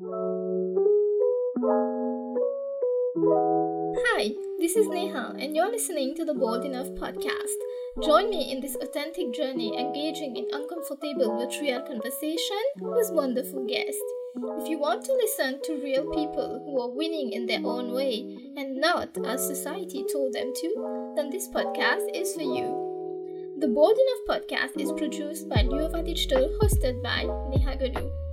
Hi, this is Neha, and you're listening to the Bold Enough podcast. Join me in this authentic journey, engaging in uncomfortable but real conversation with wonderful guests. If you want to listen to real people who are winning in their own way and not as society told them to, then this podcast is for you. The Bold Enough podcast is produced by Lyova Digital, hosted by Neha Gunnoo.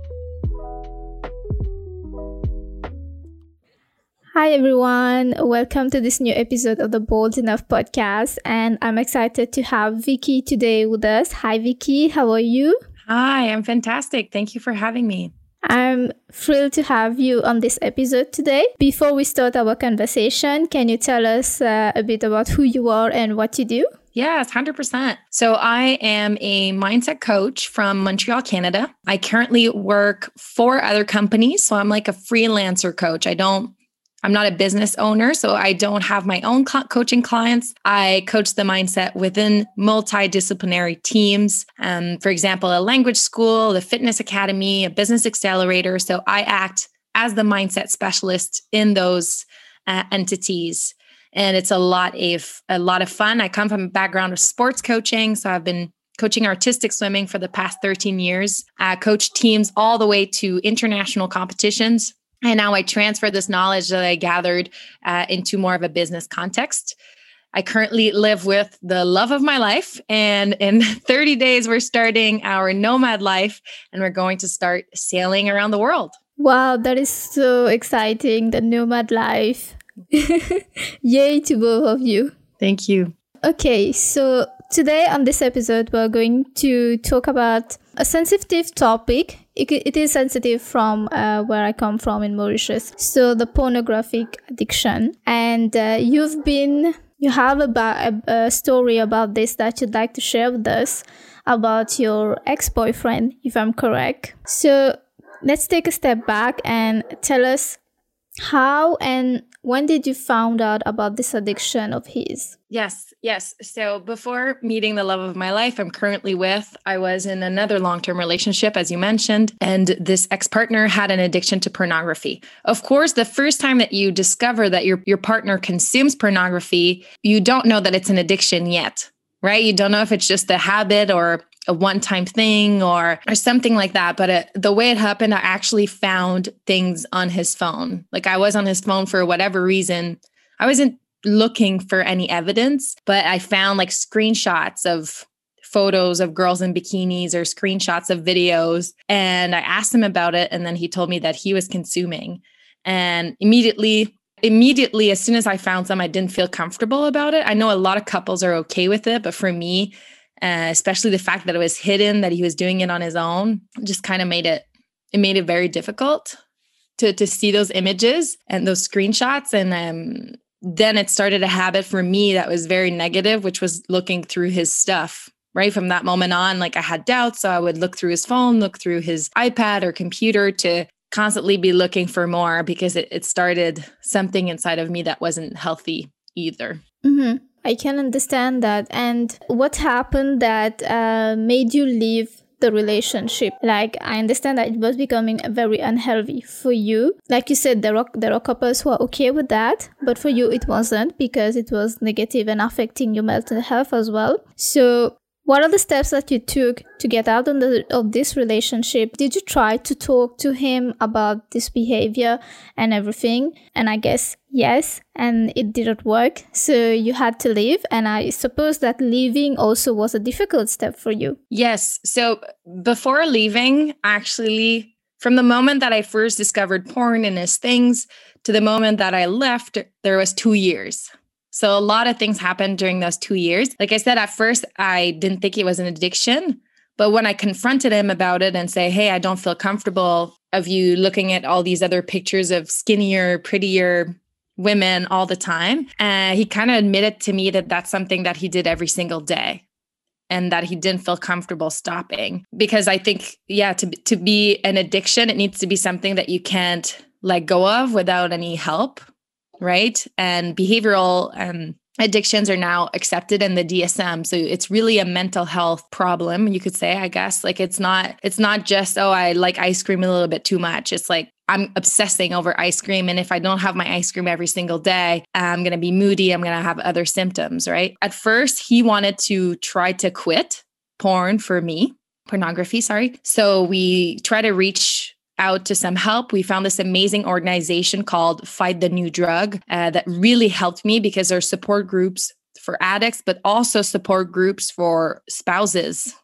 Hi everyone, welcome to this new episode of the Bold Enough podcast. And I'm excited to have Vickie today with us. Hi Vickie, how are you? Hi, I'm fantastic. Thank you for having me. I'm thrilled to have you on this episode today. Before we start our conversation, can you tell us uh, a bit about who you are and what you do? Yes, 100%. So I am a mindset coach from Montreal, Canada. I currently work for other companies. So I'm like a freelancer coach. I don't I'm not a business owner, so I don't have my own coaching clients. I coach the mindset within multidisciplinary teams. Um, for example, a language school, the fitness academy, a business accelerator. So I act as the mindset specialist in those uh, entities. And it's a lot of a lot of fun. I come from a background of sports coaching, so I've been coaching artistic swimming for the past 13 years. I coach teams all the way to international competitions and now I transfer this knowledge that I gathered uh, into more of a business context. I currently live with the love of my life. And in 30 days, we're starting our nomad life and we're going to start sailing around the world. Wow, that is so exciting. The nomad life. Yay to both of you. Thank you. Okay, so today on this episode, we're going to talk about a sensitive topic it, is sensitive from uh, where I come from in Mauritius. So the pornographic addiction, and uh, you've been you have a, a, a story about this that you'd like to share with us about your ex-boyfriend, if I'm correct. So let's take a step back and tell us how and when did you found out about this addiction of his? Yes, yes. So before meeting the love of my life, I'm currently with, I was in another long term relationship, as you mentioned, and this ex partner had an addiction to pornography. Of course, the first time that you discover that your, your partner consumes pornography, you don't know that it's an addiction yet right? You don't know if it's just a habit or a one-time thing or or something like that but it, the way it happened i actually found things on his phone. Like i was on his phone for whatever reason. I wasn't looking for any evidence but i found like screenshots of photos of girls in bikinis or screenshots of videos and i asked him about it and then he told me that he was consuming. And immediately immediately as soon as i found some i didn't feel comfortable about it. I know a lot of couples are okay with it but for me uh, especially the fact that it was hidden that he was doing it on his own just kind of made it it made it very difficult to to see those images and those screenshots. And um, then it started a habit for me that was very negative which was looking through his stuff right? From that moment on like i had doubts so i would look through his phone look through his ipad or computer to constantly be looking for more because it, it started something inside of me that wasn't healthy either. Mm-hmm. I can understand that. And what happened that uh, made you leave the relationship? Like, I understand that it was becoming very unhealthy for you. Like you said, there are, there are couples who are okay with that, but for you, it wasn't because it was negative and affecting your mental health as well. So, what are the steps that you took to get out of, the, of this relationship? Did you try to talk to him about this behavior and everything? And I guess yes, and it didn't work. So you had to leave. And I suppose that leaving also was a difficult step for you. Yes. So before leaving, actually, from the moment that I first discovered porn and his things to the moment that I left, there was two years. So a lot of things happened during those two years. Like I said, at first, I didn't think it was an addiction. But when I confronted him about it and say, hey, I don't feel comfortable of you looking at all these other pictures of skinnier, prettier women all the time, uh, he kind of admitted to me that that's something that he did every single day and that he didn't feel comfortable stopping because i think yeah to to be an addiction it needs to be something that you can't let go of without any help right? And behavioral um, addictions are now accepted in the DSM. So it's really a mental health problem, you could say, I guess. Like it's not it's not just oh I like ice cream a little bit too much. It's like I'm obsessing over ice cream. And if I don't have my ice cream every single day, I'm going to be moody. I'm going to have other symptoms, right? At first, he wanted to try to quit porn for me, pornography, sorry. So we try to reach out to some help. We found this amazing organization called Fight the New Drug uh, that really helped me because there are support groups for addicts, but also support groups for spouses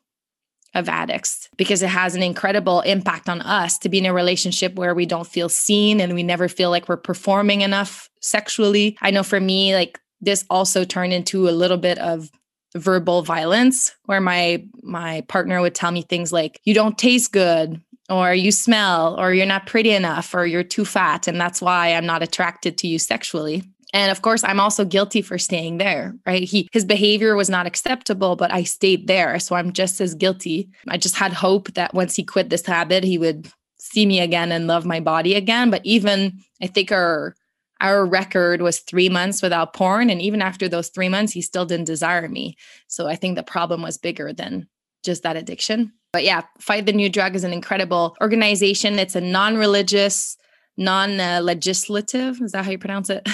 of addicts because it has an incredible impact on us to be in a relationship where we don't feel seen and we never feel like we're performing enough sexually. I know for me, like this also turned into a little bit of verbal violence where my my partner would tell me things like you don't taste good or you smell or you're not pretty enough or you're too fat and that's why I'm not attracted to you sexually. And of course, I'm also guilty for staying there, right? He his behavior was not acceptable, but I stayed there, so I'm just as guilty. I just had hope that once he quit this habit, he would see me again and love my body again, but even I think our our record was 3 months without porn and even after those 3 months he still didn't desire me. So I think the problem was bigger than just that addiction. But yeah, Fight the New Drug is an incredible organization. It's a non religious, non legislative, is that how you pronounce it?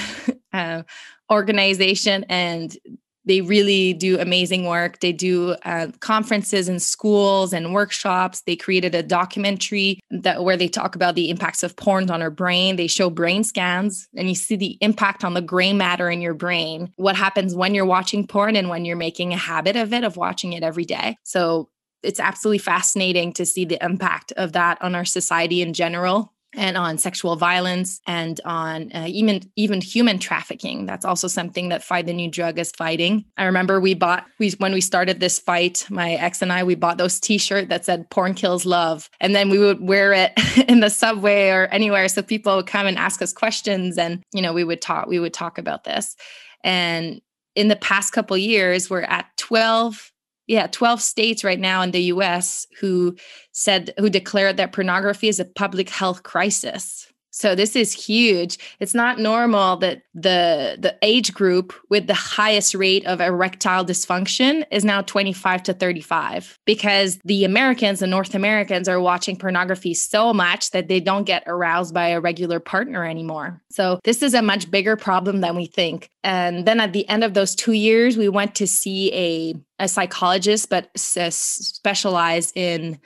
uh, organization. And they really do amazing work. They do uh, conferences in schools and workshops. They created a documentary that where they talk about the impacts of porn on our brain. They show brain scans, and you see the impact on the gray matter in your brain. What happens when you're watching porn and when you're making a habit of it of watching it every day. So it's absolutely fascinating to see the impact of that on our society in general and on sexual violence and on uh, even even human trafficking. That's also something that fight the new drug is fighting. I remember we bought we when we started this fight my ex and i we bought those t-shirt that said porn kills love. And then we would wear it in the subway or anywhere so people would come and ask us questions and you know we would talk we would talk about this. And in the past couple years we're at 12 yeah 12 states right now in the US who said who declared that pornography is a public health crisis so this is huge. It's not normal that the the age group with the highest rate of erectile dysfunction is now 25 to 35 because the Americans and North Americans are watching pornography so much that they don't get aroused by a regular partner anymore. So this is a much bigger problem than we think. And then at the end of those 2 years we went to see a a psychologist but specialized in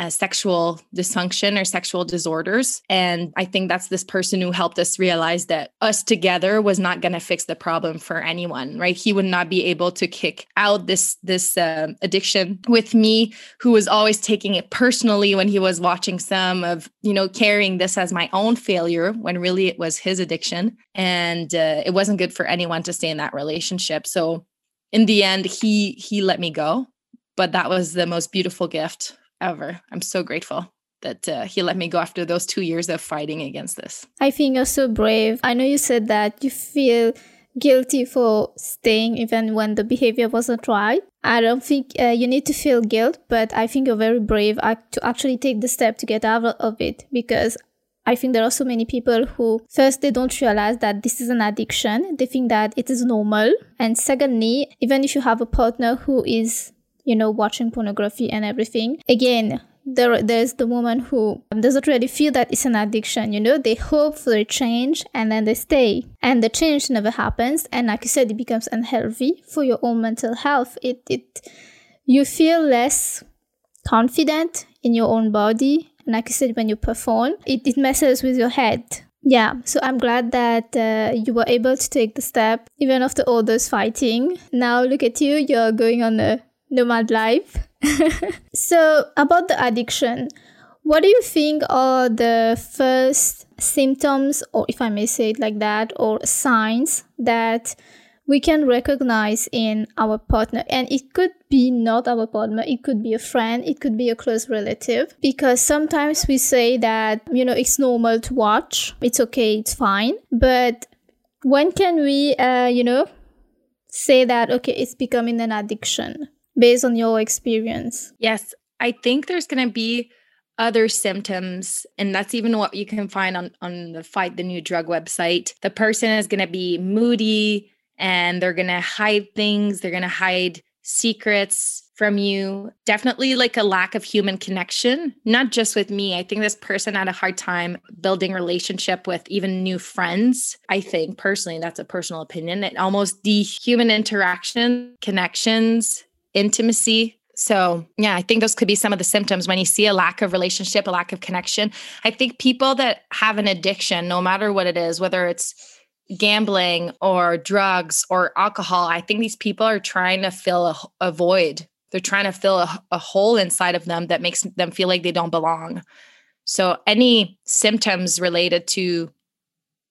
uh, sexual dysfunction or sexual disorders. And I think that's this person who helped us realize that us together was not going to fix the problem for anyone, right? He would not be able to kick out this this uh, addiction with me, who was always taking it personally when he was watching some of you know carrying this as my own failure when really it was his addiction, and uh, it wasn't good for anyone to stay in that relationship. So in the end, he he let me go, but that was the most beautiful gift ever. I'm so grateful that uh, he let me go after those two years of fighting against this. I think you're so brave. I know you said that you feel guilty for staying even when the behavior wasn't right. I don't think uh, you need to feel guilt, but I think you're very brave to actually take the step to get out of it because I think there are so many people who first they don't realize that this is an addiction. They think that it is normal. And secondly, even if you have a partner who is you know, watching pornography and everything. Again, there, there's the woman who doesn't really feel that it's an addiction, you know, they hope for a change and then they stay. And the change never happens. And like you said, it becomes unhealthy for your own mental health. It, it, you feel less confident in your own body. And like you said, when you perform, it, it messes with your head. Yeah, so I'm glad that uh, you were able to take the step, even after all those fighting. Now look at you, you're going on a nomad life. so, about the addiction, what do you think are the first symptoms, or if I may say it like that, or signs that we can recognize in our partner? And it could be not our partner, it could be a friend, it could be a close relative, because sometimes we say that, you know, it's normal to watch, it's okay, it's fine. But when can we, uh, you know, say that, okay, it's becoming an addiction? Based on your experience? Yes, I think there's going to be other symptoms and that's even what you can find on on the fight the new drug website the person is going to be moody and they're going to hide things they're going to hide secrets from you. Definitely like a lack of human connection, not just with me. I think this person had a hard time building relationship with even new friends. I think personally, that's a personal opinion. It almost the human interaction, connections, intimacy so, yeah, I think those could be some of the symptoms when you see a lack of relationship, a lack of connection. I think people that have an addiction, no matter what it is, whether it's gambling or drugs or alcohol, I think these people are trying to fill a, a void. They're trying to fill a, a hole inside of them that makes them feel like they don't belong. So, any symptoms related to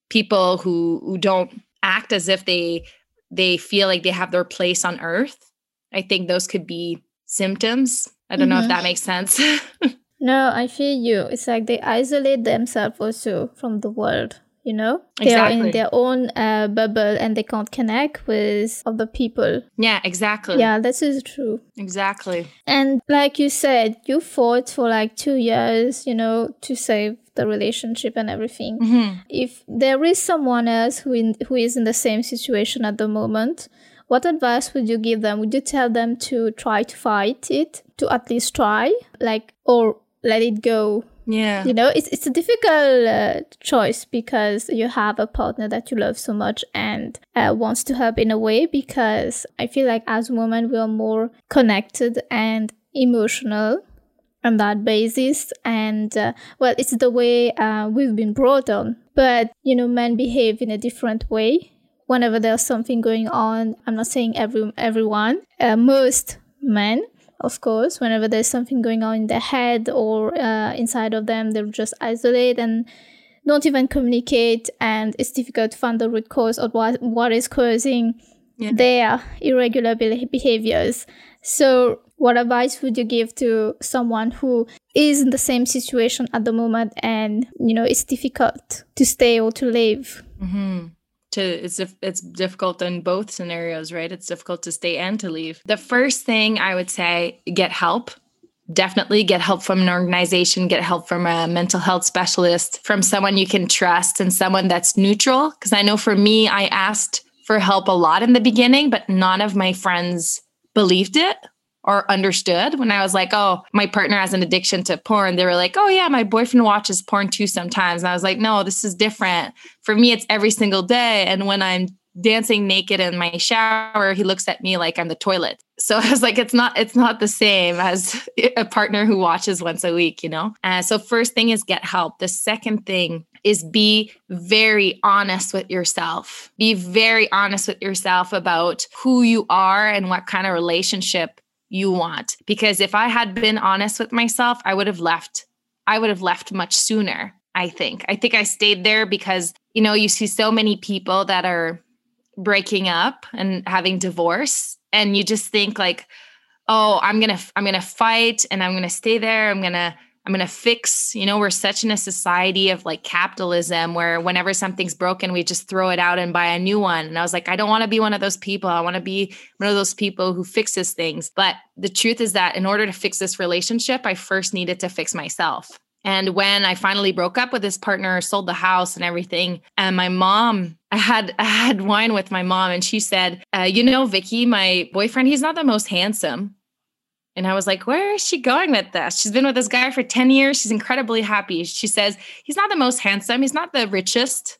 people who, who don't act as if they they feel like they have their place on earth, I think those could be symptoms. I don't mm-hmm. know if mm-hmm. that makes sense. no, I feel you. It's like they isolate themselves also from the world you know they exactly. are in their own uh, bubble and they can't connect with other people yeah exactly yeah this is true exactly and like you said you fought for like two years you know to save the relationship and everything mm-hmm. if there is someone else who in, who is in the same situation at the moment what advice would you give them would you tell them to try to fight it to at least try like or let it go yeah. You know, it's, it's a difficult uh, choice because you have a partner that you love so much and uh, wants to help in a way because I feel like as women, we are more connected and emotional on that basis. And uh, well, it's the way uh, we've been brought on. But, you know, men behave in a different way whenever there's something going on. I'm not saying every everyone, uh, most men of course whenever there's something going on in their head or uh, inside of them they'll just isolate and don't even communicate and it's difficult to find the root cause of what, what is causing yeah. their irregular behaviors so what advice would you give to someone who is in the same situation at the moment and you know it's difficult to stay or to live mm-hmm to it's it's difficult in both scenarios right? It's difficult to stay and to leave. The first thing i would say get help. Definitely get help from an organization get help from a mental health specialist from someone you can trust and someone that's neutral. Because i know for me i asked for help a lot in the beginning but none of my friends believed it or understood when I was like, oh, my partner has an addiction to porn. They were like, oh, yeah, my boyfriend watches porn too sometimes. And I was like, no, this is different. For me, it's every single day. And when I'm dancing naked in my shower, he looks at me like I'm the toilet. So I was like, it's not, it's not the same as a partner who watches once a week, you know? Uh, so first thing is get help. The second thing is be very honest with yourself. Be very honest with yourself about who you are and what kind of relationship you want. Because if I had been honest with myself, I would have left. I would have left much sooner, I think. I think I stayed there because, you know, you see so many people that are breaking up and having divorce and you just think like, "Oh, I'm going to I'm going to fight and I'm going to stay there. I'm going to I'm going to fix, you know, we're such in a society of like capitalism where whenever something's broken, we just throw it out and buy a new one. And I was like, I don't want to be one of those people. I want to be one of those people who fixes things. But the truth is that in order to fix this relationship, I first needed to fix myself. And when I finally broke up with this partner, sold the house and everything, and my mom, I had I had wine with my mom, and she said, uh, "You know, Vickie, my boyfriend, he's not the most handsome, and I was like, where is she going with this? She's been with this guy for 10 years. She's incredibly happy. She says, he's not the most handsome. He's not the richest.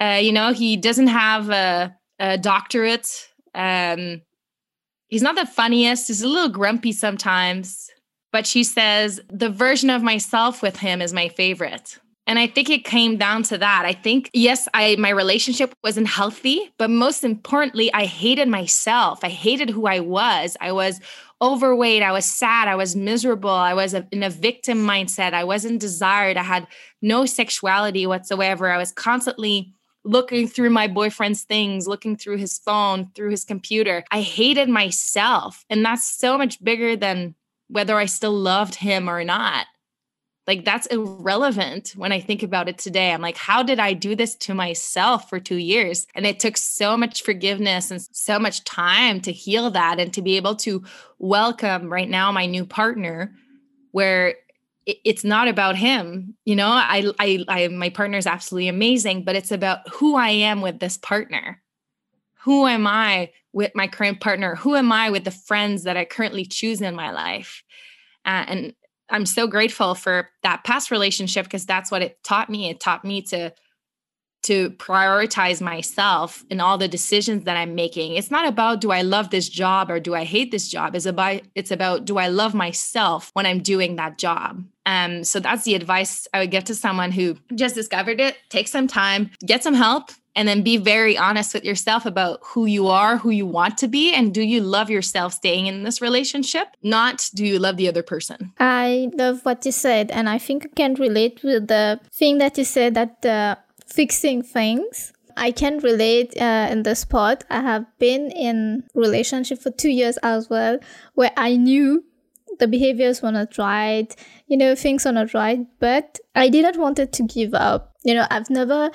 Uh, you know, he doesn't have a, a doctorate. Um, he's not the funniest. He's a little grumpy sometimes. But she says, the version of myself with him is my favorite. And I think it came down to that. I think yes, I my relationship wasn't healthy, but most importantly, I hated myself. I hated who I was. I was overweight. I was sad. I was miserable. I was a, in a victim mindset. I wasn't desired. I had no sexuality whatsoever. I was constantly looking through my boyfriend's things, looking through his phone, through his computer. I hated myself. And that's so much bigger than whether I still loved him or not. Like that's irrelevant when I think about it today. I'm like, how did I do this to myself for two years? And it took so much forgiveness and so much time to heal that and to be able to welcome right now my new partner where it's not about him you know I, I i my partner is absolutely amazing but it's about who i am with this partner who am I with my current partner? Who am I with the friends that I currently choose in my life? Uh, and I'm so grateful for that past relationship because that's what it taught me. It taught me to to prioritize myself in all the decisions that I'm making. It's not about do I love this job or do I hate this job. It's about it's about do I love myself when I'm doing that job. Um, so that's the advice I would give to someone who just discovered it. Take some time, get some help, and then be very honest with yourself about who you are, who you want to be, and do you love yourself staying in this relationship? Not do you love the other person? I love what you said, and I think I can relate with the thing that you said that uh, fixing things. I can relate uh, in this part. I have been in relationship for two years as well, where I knew the behaviors were not right, you know, things are not right, but I didn't want it to give up. You know, I've never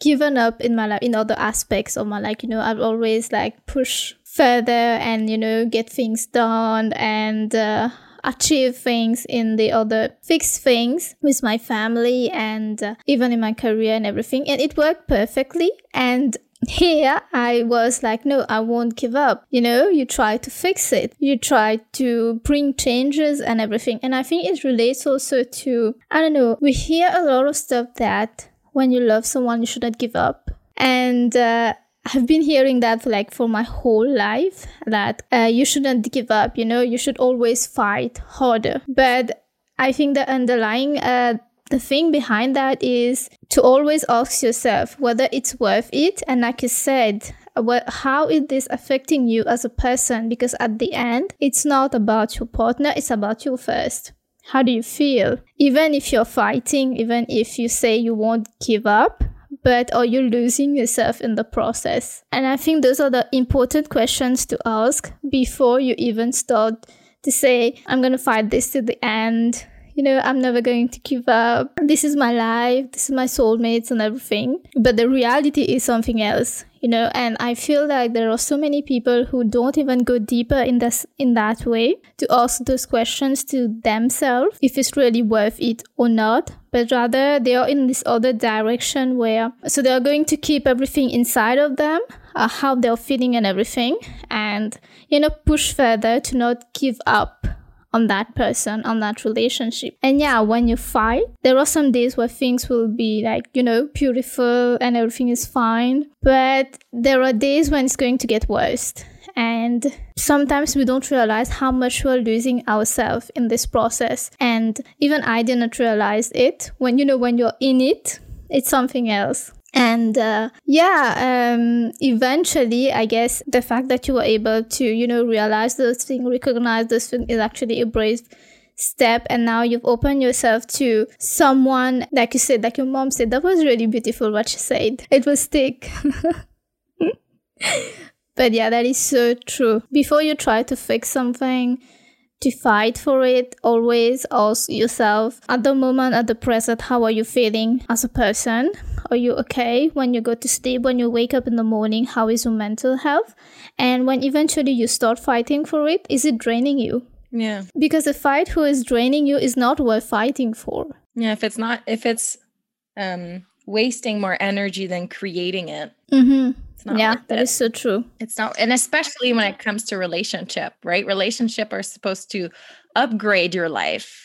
given up in my life in other aspects of my life you know i've always like push further and you know get things done and uh, achieve things in the other fix things with my family and uh, even in my career and everything and it worked perfectly and here I was like, no, I won't give up. You know, you try to fix it. You try to bring changes and everything. And I think it relates also to, I don't know, we hear a lot of stuff that when you love someone, you shouldn't give up. And uh, I've been hearing that like for my whole life that uh, you shouldn't give up. You know, you should always fight harder. But I think the underlying uh, the thing behind that is to always ask yourself whether it's worth it. And like you said, what, how is this affecting you as a person? Because at the end, it's not about your partner, it's about you first. How do you feel? Even if you're fighting, even if you say you won't give up, but are you losing yourself in the process? And I think those are the important questions to ask before you even start to say, I'm going to fight this to the end. You know, I'm never going to give up. This is my life. This is my soulmates and everything. But the reality is something else you know and i feel like there are so many people who don't even go deeper in this in that way to ask those questions to themselves if it's really worth it or not. But rather they are in this other direction where so they are going to keep everything inside of them uh, how they're feeling and everything and you know push further to not give up on that person, on that relationship. And yeah, when you fight, there are some days where things will be like, you know, beautiful and everything is fine. But there are days when it's going to get worse. And sometimes we don't realize how much we're losing ourselves in this process. And even I didn't realize it. When you know, when you're in it, it's something else and uh, yeah um, eventually i guess the fact that you were able to you know realize those things recognize those things is actually a brave step. And now you've opened yourself to someone like you said like your mom said that was really beautiful what she said. It was thick. But yeah that is so true. Before you try to fix something to fight for it always ask yourself at the moment at the present how are you feeling as a person are you okay when you go to sleep? When you wake up in the morning, how is your mental health? And when eventually you start fighting for it, is it draining you? Yeah. Because a fight who is draining you is not worth fighting for. Yeah, if it's not, if it's um, wasting more energy than creating it. Mm-hmm. Yeah, that it. is so true. It's not, and especially when it comes to relationship, right? Relationship are supposed to upgrade your life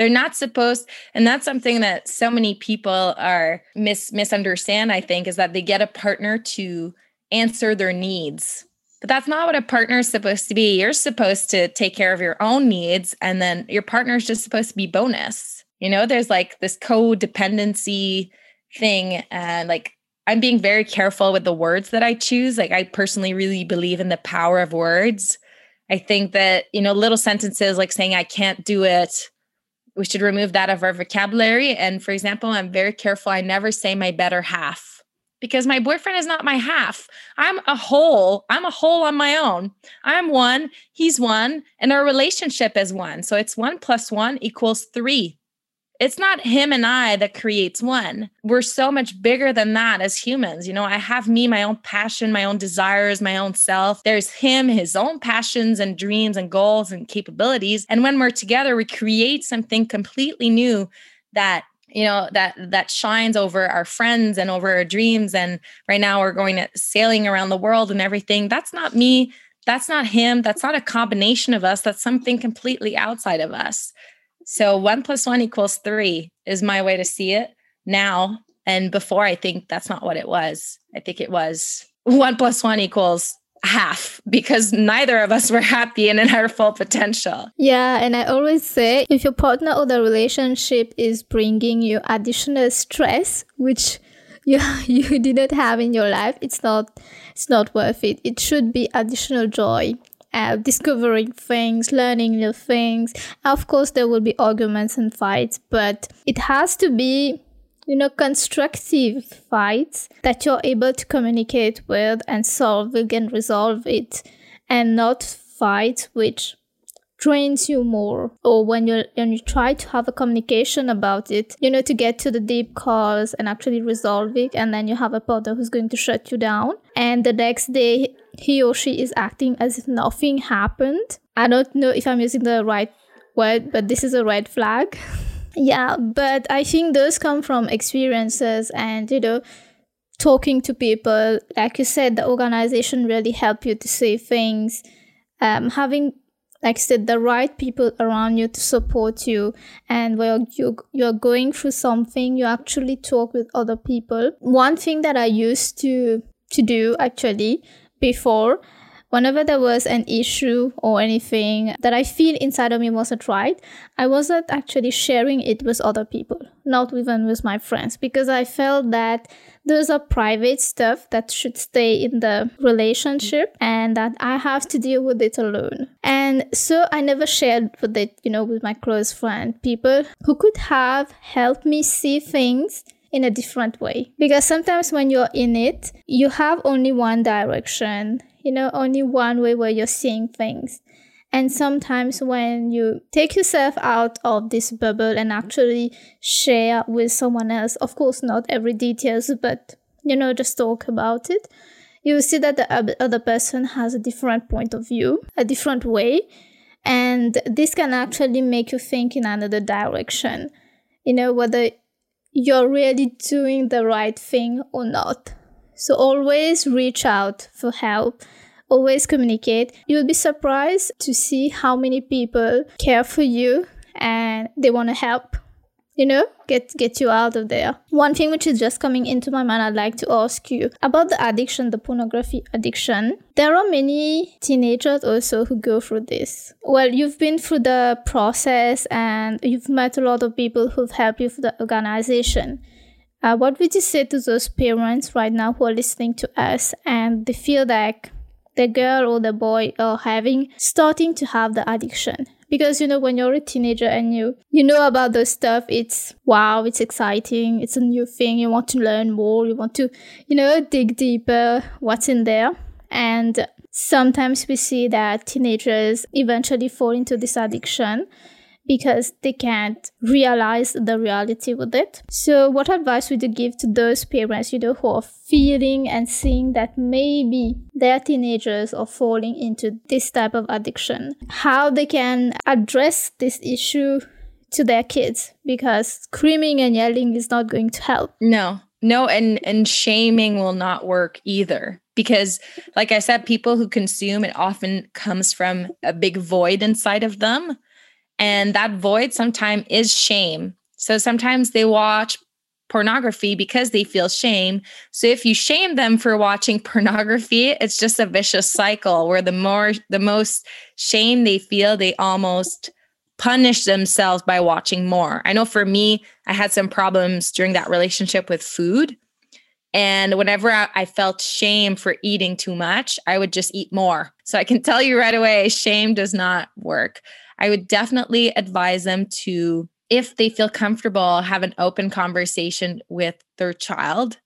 they're not supposed, and that's something that so many people are mis misunderstand, I think, is that they get a partner to answer their needs. But that's not what a partner is supposed to be. You're supposed to take care of your own needs, and then your partner is just supposed to be bonus. You know, there's like this codependency thing, and like I'm being very careful with the words that I choose. Like, I personally really believe in the power of words. I think that, you know, little sentences like saying, I can't do it, we should remove that of our vocabulary. And for example, I'm very careful. I never say my better half because my boyfriend is not my half. I'm a whole. I'm a whole on my own. I'm one, he's one, and our relationship is one. So it's one plus one equals three it's not him and I that creates one. We're so much bigger than that as humans. You know, I have me, my own passion, my own desires, my own self. There's him, his own passions and dreams and goals and capabilities. And when we're together, we create something completely new that you know that that shines over our friends and over our dreams and right now we're going to sailing around the world and everything that's not me that's not him that's not a combination of us that's something completely outside of us so one plus one equals three is my way to see it now and before i think that's not what it was i think it was one plus one equals half because neither of us were happy and in our full potential. Yeah, and I always say if your partner or the relationship is bringing you additional stress, which you you didn't have in your life, it's not it's not worth it. It should be additional joy. Uh, discovering things, learning new things. Of course, there will be arguments and fights, but it has to be you know, constructive fights that you're able to communicate with and solve and resolve it, and not fights which drains you more or when you when you try to have a communication about it you know to get to the deep cause and actually resolve it and then you have a partner who's going to shut you down and the next day he or she is acting as if nothing happened i don't know if i'm using the right word but this is a red flag yeah but i think those come from experiences and you know talking to people like you said the organization really help you to see things um, having like I said, the right people around you to support you. And while you you're going through something, you actually talk with other people. One thing that I used to to do actually before whenever there was an issue or anything that I feel inside of me wasn't right, I wasn't actually sharing it with other people, not even with my friends, because I felt that those are private stuff that should stay in the relationship and that I have to deal with it alone. And so I never shared with it, you know, with my close friend, people who could have helped me see things in a different way. Because sometimes when you're in it, you have only one direction you know, only one way where you're seeing things. And sometimes when you take yourself out of this bubble and actually share with someone else, of course, not every details, but you know, just talk about it, you see that the other person has a different point of view, a different way. And this can actually make you think in another direction, you know, whether you're really doing the right thing or not. So always reach out for help. Always communicate. You'll be surprised to see how many people care for you and they want to help you know get get you out of there. One thing which is just coming into my mind i'd like to ask you about the addiction the pornography addiction. There are many teenagers also who go through this. Well you've been through the process and you've met a lot of people who've helped you for the organization. Uh, what would you say to those parents right now who are listening to us and they feel like the girl or the boy are having starting to have the addiction? Because you know when you're a teenager and you you know about those stuff, it's wow, it's exciting, it's a new thing. You want to learn more, you want to you know dig deeper what's in there, and sometimes we see that teenagers eventually fall into this addiction because they can't realize the reality with it. So, what advice would you give to those parents, you know, who are feeling and seeing that maybe their teenagers are falling into this type of addiction? How they can address this issue to their kids because screaming and yelling is not going to help. No. No, and and shaming will not work either because like I said people who consume it often comes from a big void inside of them and that void sometimes is shame. So sometimes they watch pornography because they feel shame. So if you shame them for watching pornography, it's just a vicious cycle where the more the most shame they feel, they almost punish themselves by watching more. I know for me, I had some problems during that relationship with food. And whenever I, felt shame for eating too much, I would just eat more. So I can tell you right away, shame does not work. I would definitely advise them to, if they feel comfortable, have an open conversation with their child.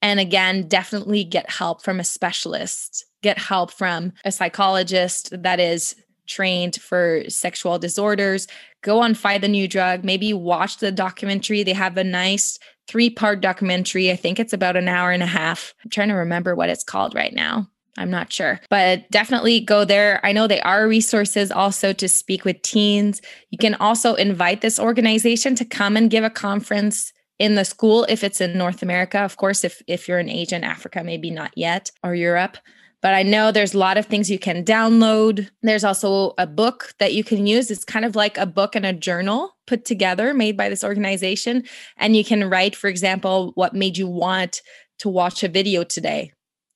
And again, definitely get help from a specialist, get help from a psychologist that is trained for sexual disorders. Go on Fight the New Drug, maybe watch the documentary. They have a nice three part documentary. I think it's about an hour and a half. I'm trying to remember what it's called right now I'm not sure, but definitely go there. I know they are resources also to speak with teens. You can also invite this organization to come and give a conference in the school if it's in North America. Of course, if if you're in Asia and Africa, maybe not yet, or Europe. But I know there's a lot of things you can download. There's also a book that you can use. It's kind of like a book and a journal put together, made by this organization. And you can write, for example, what made you want to watch a video today,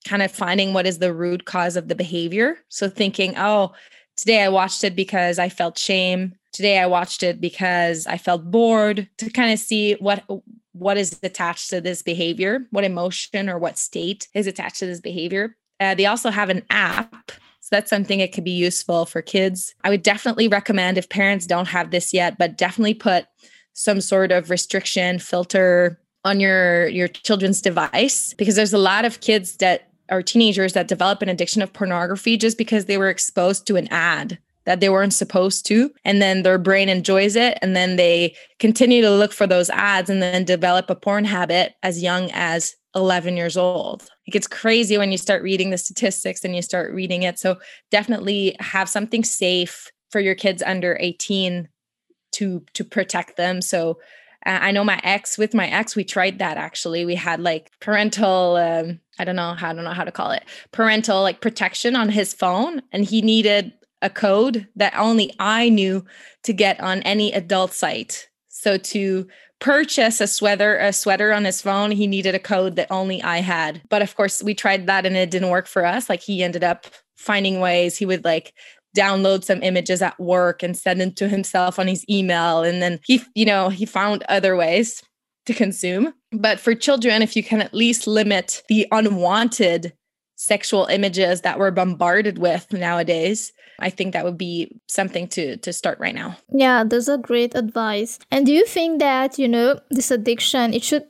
kind of finding what is the root cause of the behavior. So thinking, oh, today I watched it because I felt shame. Today I watched it because I felt bored to kind of see what what is attached to this behavior, what emotion or what state is attached to this behavior. Uh, they also have an app. So that's something that could be useful for kids. I would definitely recommend if parents don't have this yet, but definitely put some sort of restriction filter on your your children's device because there's a lot of kids that are teenagers that develop an addiction of pornography just because they were exposed to an ad that they weren't supposed to and then their brain enjoys it and then they continue to look for those ads and then develop a porn habit as young as 11 years old. It gets crazy when you start reading the statistics and you start reading it. So definitely have something safe for your kids under 18 to to protect them. So I know my ex with my ex, we tried that actually. We had like parental, um, I don't know, how, I don't know how to call it, parental like protection on his phone, and he needed a code that only I knew to get on any adult site. So to purchase a sweater, a sweater on his phone, he needed a code that only I had. But of course, we tried that and it didn't work for us. Like he ended up finding ways. He would like download some images at work and send them to himself on his email. And then he you know he found other ways to consume. But for children if you can at least limit the unwanted sexual images that we're bombarded with nowadays i think that would be something to to start right now. Yeah those are great advice. And do you think that you know this addiction it should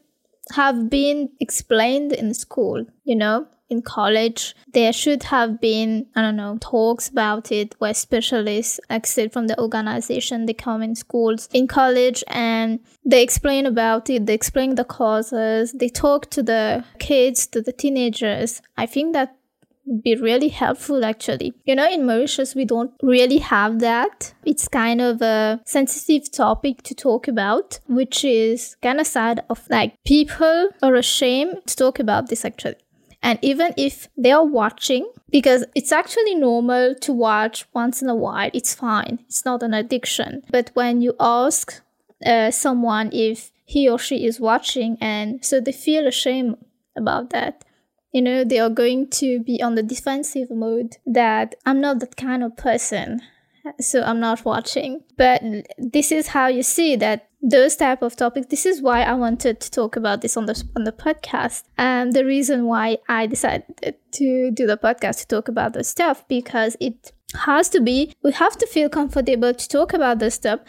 have been explained in school you know in college, there should have been, I don't know, talks about it where specialists exit from the organization, they come in schools in college and they explain about it, they explain the causes, they talk to the kids, to the teenagers. I think that would be really helpful actually. You know, in Mauritius, we don't really have that. It's kind of a sensitive topic to talk about, which is kind of sad of like people are ashamed to talk about this actually. And even if they are watching, because it's actually normal to watch once in a while, it's fine. It's not an addiction. But when you ask uh, someone if he or she is watching, and so they feel ashamed about that, you know, they are going to be on the defensive mode that I'm not that kind of person so i'm not watching but this is how you see that those type of topics this is why i wanted to talk about this on the on the podcast and the reason why i decided to do the podcast to talk about this stuff because it has to be we have to feel comfortable to talk about this stuff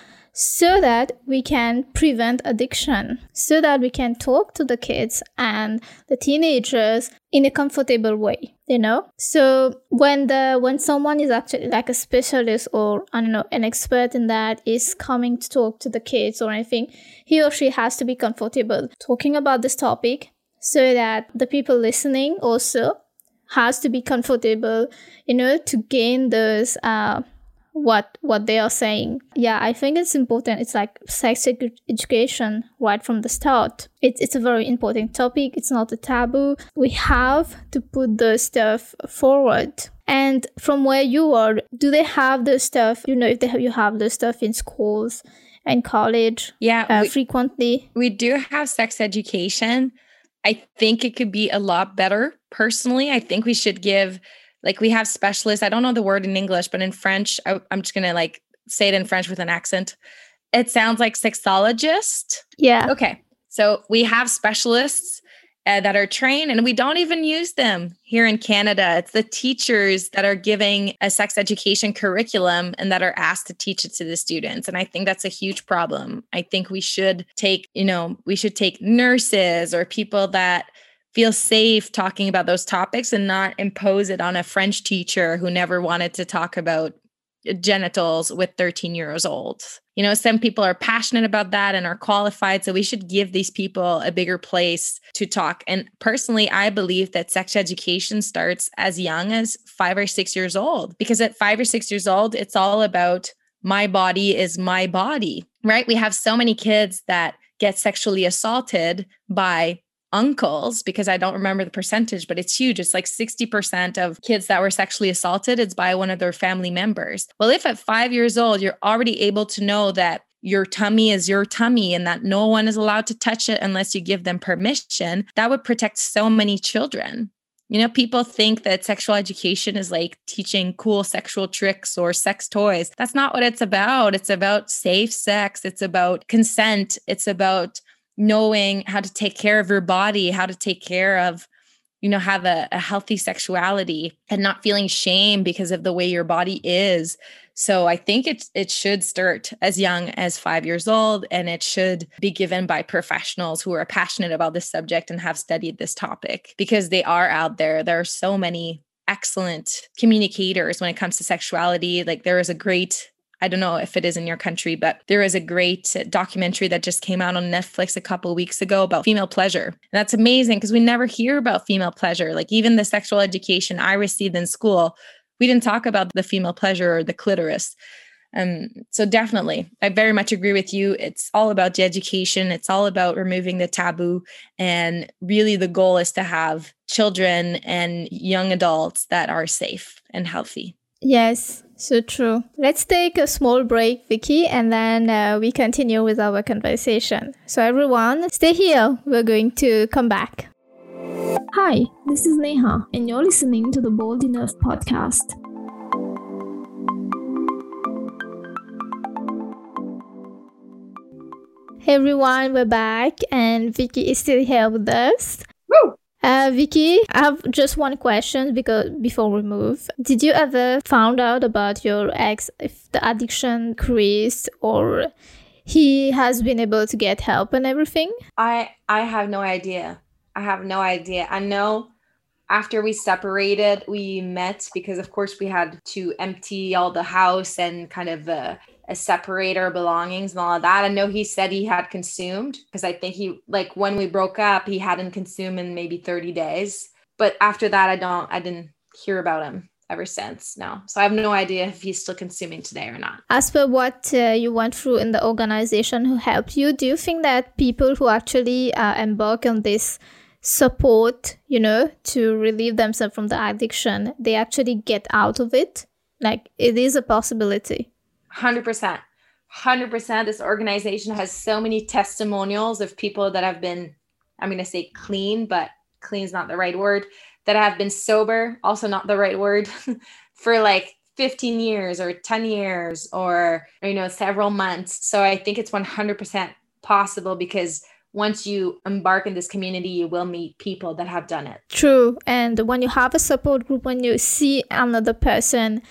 so that we can prevent addiction, so that we can talk to the kids and the teenagers in a comfortable way, you know? So when the when someone is actually like a specialist or I don't know, an expert in that is coming to talk to the kids or anything, he or she has to be comfortable talking about this topic so that the people listening also has to be comfortable, you know, to gain those uh what what they are saying. Yeah i think it's important it's like sex education right from the start. It's, it's a very important topic it's not a taboo. We have to put the stuff forward. And from where you are do they have the stuff you know if they have, you have the stuff in schools and college yeah uh, we, frequently? We do have sex education. I think it could be a lot better personally. I think we should give like we have specialists. I don't know the word in english but in french I, i'm just gonna like say it in french with an accent. It sounds like sexologist. Yeah. Okay. So we have specialists uh, that are trained and we don't even use them here in canada. It's the teachers that are giving a sex education curriculum and that are asked to teach it to the students and i think that's a huge problem. I think we should take you know we should take nurses or people that feel safe talking about those topics and not impose it on a French teacher who never wanted to talk about genitals with 13 years old. You know, some people are passionate about that and are qualified. So we should give these people a bigger place to talk. And personally, I believe that sex education starts as young as five or six years old, because at five or six years old, it's all about my body is my body, right? We have so many kids that get sexually assaulted by uncles because I don't remember the percentage, but it's huge. It's like 60% of kids that were sexually assaulted, it's by one of their family members. Well, if at five years old, you're already able to know that your tummy is your tummy and that no one is allowed to touch it unless you give them permission, that would protect so many children. You know, people think that sexual education is like teaching cool sexual tricks or sex toys. That's not what it's about. It's about safe sex, it's about consent, it's about knowing how to take care of your body, how to take care of, you know, have a, a healthy sexuality and not feeling shame because of the way your body is. So I think it it should start as young as 5 years old and it should be given by professionals who are passionate about this subject and have studied this topic because they are out there. There are so many excellent communicators when it comes to sexuality. Like there is a great I don't know if it is in your country, but there is a great documentary that just came out on Netflix a couple weeks ago about female pleasure. And that's amazing because we never hear about female pleasure. Like even the sexual education I received in school, we didn't talk about the female pleasure or the clitoris. Um, so definitely, I very much agree with you. It's all about the education. It's all about removing the taboo. And really the goal is to have children and young adults that are safe and healthy. Yes, so true. Let's take a small break, Vickie, and then uh, we continue with our conversation. So, everyone, stay here. We're going to come back. Hi, this is Neha, and you're listening to the Bold Enough podcast. Hey everyone, we're back, and Vickie is still here with us. Uh, Vickie, I have just one question because before we move, did you ever found out about your ex if the addiction increased or he has been able to get help and everything? I I have no idea. I have no idea. I know after we separated, we met because of course we had to empty all the house and kind of uh, separate our belongings and all of that. I know he said he had consumed because I think he like when we broke up, he hadn't consumed in maybe 30 days. But after that, I don't I didn't hear about him ever since. No. So I have no idea if he's still consuming today or not. As per what uh, you went through in the organization who helped you, do you think that people who actually uh, embark on this support, you know, to relieve themselves from the addiction, they actually get out of it? Like it is a possibility. 100%. 100%. This organization has so many testimonials of people that have been, I'm going to say clean, but clean is not the right word, that have been sober, also not the right word, for like 15 years or 10 years or, you know, several months. So I think it's 100% possible because once you embark in this community, you will meet people that have done it. True. And when you have a support group, when you see another person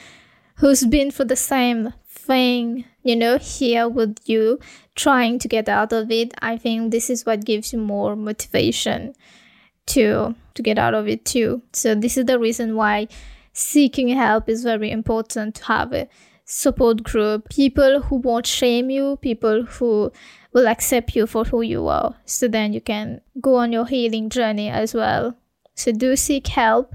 who's been through the same thing, you know, here with you, trying to get out of it, I think this is what gives you more motivation to to get out of it too. So this is the reason why seeking help is very important to have a support group, people who won't shame you, people who will accept you for who you are. So then you can go on your healing journey as well. So do seek help.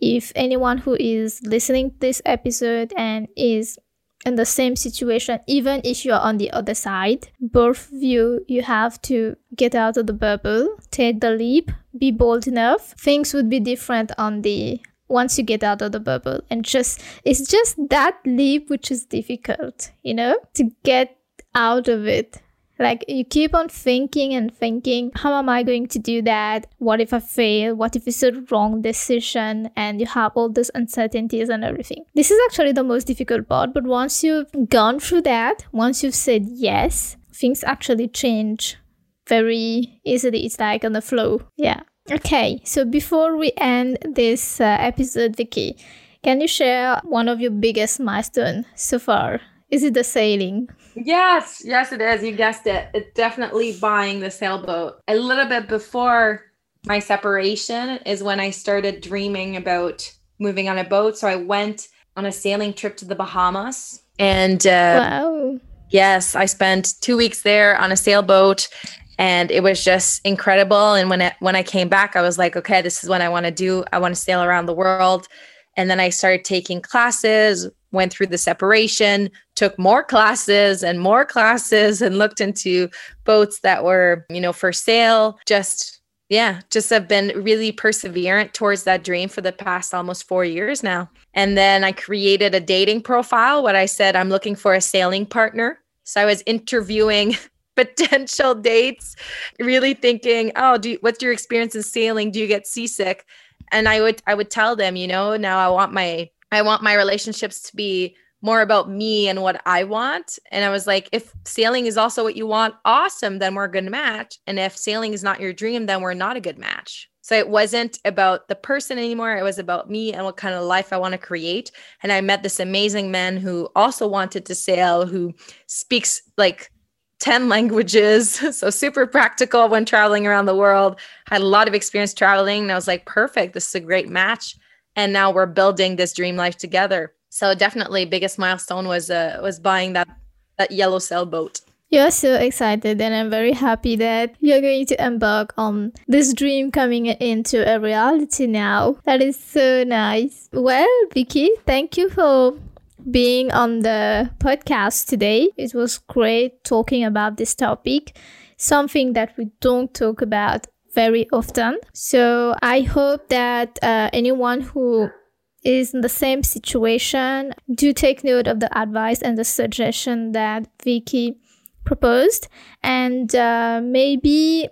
If anyone who is listening to this episode and is in the same situation even if you are on the other side. Both of you you have to get out of the bubble take the leap be bold enough. Things would be different on the once you get out of the bubble. And just it's just that leap which is difficult you know to get out of it like you keep on thinking and thinking, how am I going to do that? What if I fail? What if it's a wrong decision? And you have all those uncertainties and everything. This is actually the most difficult part. But once you've gone through that, once you've said yes, things actually change very easily. It's like on the flow. Yeah. Okay. So before we end this uh, episode, Vickie, can you share one of your biggest milestones so far? Is it the sailing? Yes, yes, it is. You guessed it. It's definitely buying the sailboat. A little bit before my separation is when I started dreaming about moving on a boat. So I went on a sailing trip to the Bahamas. And uh, wow. yes, I spent two weeks there on a sailboat and it was just incredible. And when it, when I came back, I was like, okay, this is what I want to do. I want to sail around the world. And then I started taking classes, went through the separation, took more classes and more classes, and looked into boats that were, you know, for sale. Just, yeah, just have been really perseverant towards that dream for the past almost four years now. And then I created a dating profile. What I said, I'm looking for a sailing partner. So I was interviewing potential dates, really thinking, oh, do you, what's your experience in sailing? Do you get seasick? and I would I would tell them, you know, now I want my I want my relationships to be more about me and what I want. And I was like, if sailing is also what you want, awesome, then we're a good match. And if sailing is not your dream, then we're not a good match. So it wasn't about the person anymore. It was about me and what kind of life I want to create. And I met this amazing man who also wanted to sail, who speaks like 10 languages. So super practical when traveling around the world. Had a lot of experience traveling. And I was like, perfect. This is a great match. And now we're building this dream life together. So definitely biggest milestone was uh, was buying that that yellow sailboat. You're so excited, and I'm very happy that you're going to embark on this dream coming into a reality now. That is so nice. Well, Vickie, thank you for being on the podcast today. It was great talking about this topic, something that we don't talk about very often. So I hope that uh, anyone who is in the same situation do take note of the advice and the suggestion that Vickie proposed, and uh, maybe.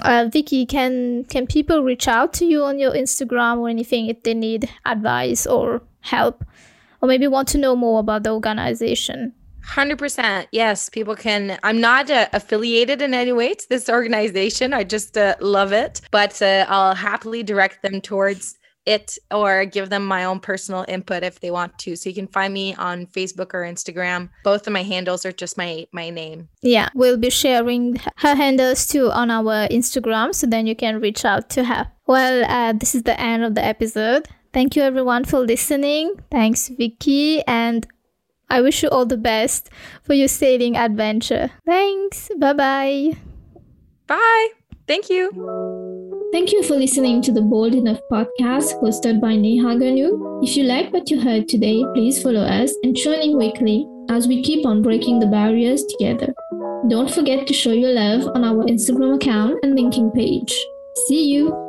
Uh, Vickie, can can people reach out to you on your Instagram or anything if they need advice or help? or maybe want to know more about the organization? 100% yes people can i'm not uh, affiliated in any way to this organization. I just uh, love it but uh, i'll happily direct them towards it or give them my own personal input if they want to. So you can find me on facebook or instagram. Both of my handles are just my my name. Yeah we'll be sharing her handles too on our instagram so then you can reach out to her. Well uh, this is the end of the episode. Thank you everyone for listening. Thanks, Vickie, and I wish you all the best for your sailing adventure. Thanks. Bye-bye. Bye. Thank you. Thank you for listening to the Bold Enough podcast hosted by Neha Gunnoo. If you like what you heard today, please follow us and tune in weekly as we keep on breaking the barriers together. Don't forget to show your love on our Instagram account and LinkedIn page. See you!